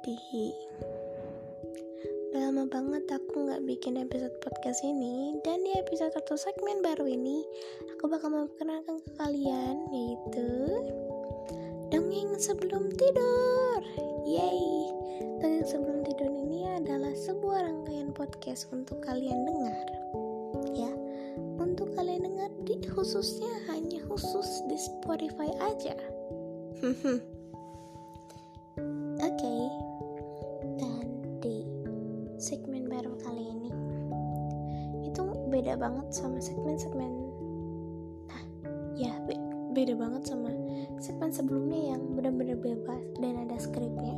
jadi udah lama banget aku gak bikin episode podcast ini dan di episode atau segmen baru ini aku bakal memperkenalkan ke kalian yaitu dongeng sebelum tidur. Yay! Dongeng sebelum tidur ini adalah sebuah rangkaian podcast untuk kalian dengar. Ya untuk kalian dengar di khususnya hanya khusus di Spotify aja. Oke, okay, beda banget sama segmen-segmen. Nah ya be beda banget sama segmen sebelumnya yang benar-benar bebas dan ada skripnya.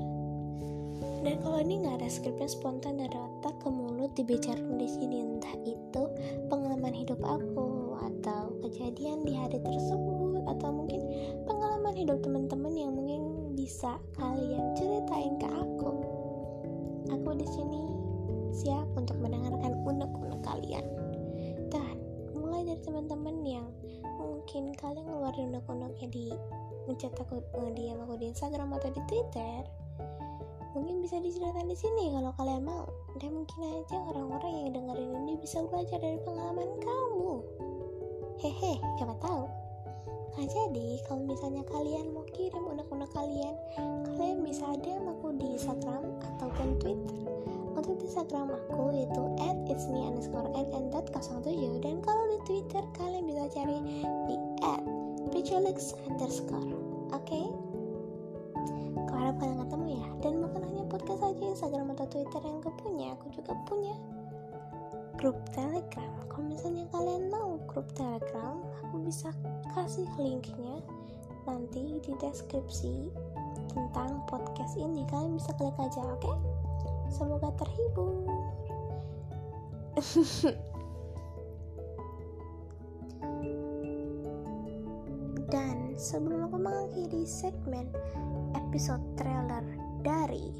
Dan kalau ini nggak ada skripnya spontan dari otak ke mulut dibicarakan di sini. Entah itu pengalaman hidup aku atau kejadian di hari tersebut atau mungkin pengalaman hidup teman-teman yang mungkin bisa kalian ceritain ke aku. Aku di sini siap untuk mendengarkan unek-unek kalian. Mulai dari teman-teman yang mungkin kalian ngeluarin unek-uneknya di aku uh, DM aku di Instagram atau di Twitter, mungkin bisa diceritakan di sini kalau kalian mau. Dan mungkin aja orang-orang yang dengerin ini bisa belajar dari pengalaman kamu. Hehe, siapa tahu. Nah jadi kalau misalnya kalian mau kirim unek-unek kalian, kalian bisa DM aku di Instagram ataupun Twitter untuk Instagram aku yaitu at it's me underscore nn.07 dan kalau di Twitter kalian bisa cari di at underscore. Oke? Okay? kalau kalian ketemu ya. Dan bukan hanya podcast saja Instagram atau Twitter yang aku punya aku juga punya grup telegram. Kalau misalnya kalian mau grup telegram aku bisa kasih linknya nanti di deskripsi tentang podcast ini. Kalian bisa klik aja oke? okay? Semoga terhibur. Dan sebelum aku mengakhiri segmen episode trailer dari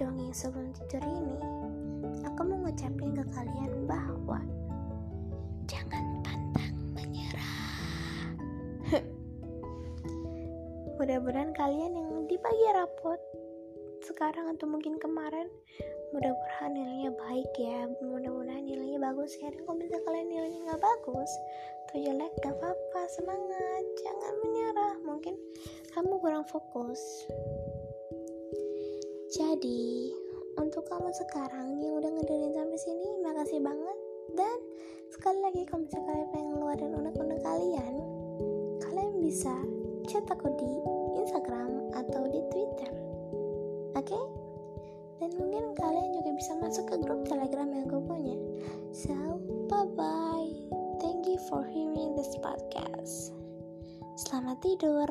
Dongeng Sebelum Tidur ini, aku mau ngucapin ke kalian bahwa jangan pantang menyerah. Mudah-mudahan kalian yang di pagi rapot sekarang atau mungkin kemarin. Mudah-mudahan nilainya baik ya. Mudah-mudahan nilainya bagus ya. Dan kalau misalnya kalian nilainya nggak bagus atau jelek gak apa-apa. Semangat. Jangan menyerah. Mungkin kamu kurang fokus. Jadi untuk kamu sekarang yang udah ngedengerin sampai sini makasih banget. Dan sekali lagi kalau misalnya kalian pengen ngeluarin unek-unek kalian kalian bisa chat aku di Oke? Okay? Dan mungkin kalian juga bisa masuk ke grup Telegram yang gue punya. So, bye-bye. Thank you for hearing this podcast. Selamat tidur.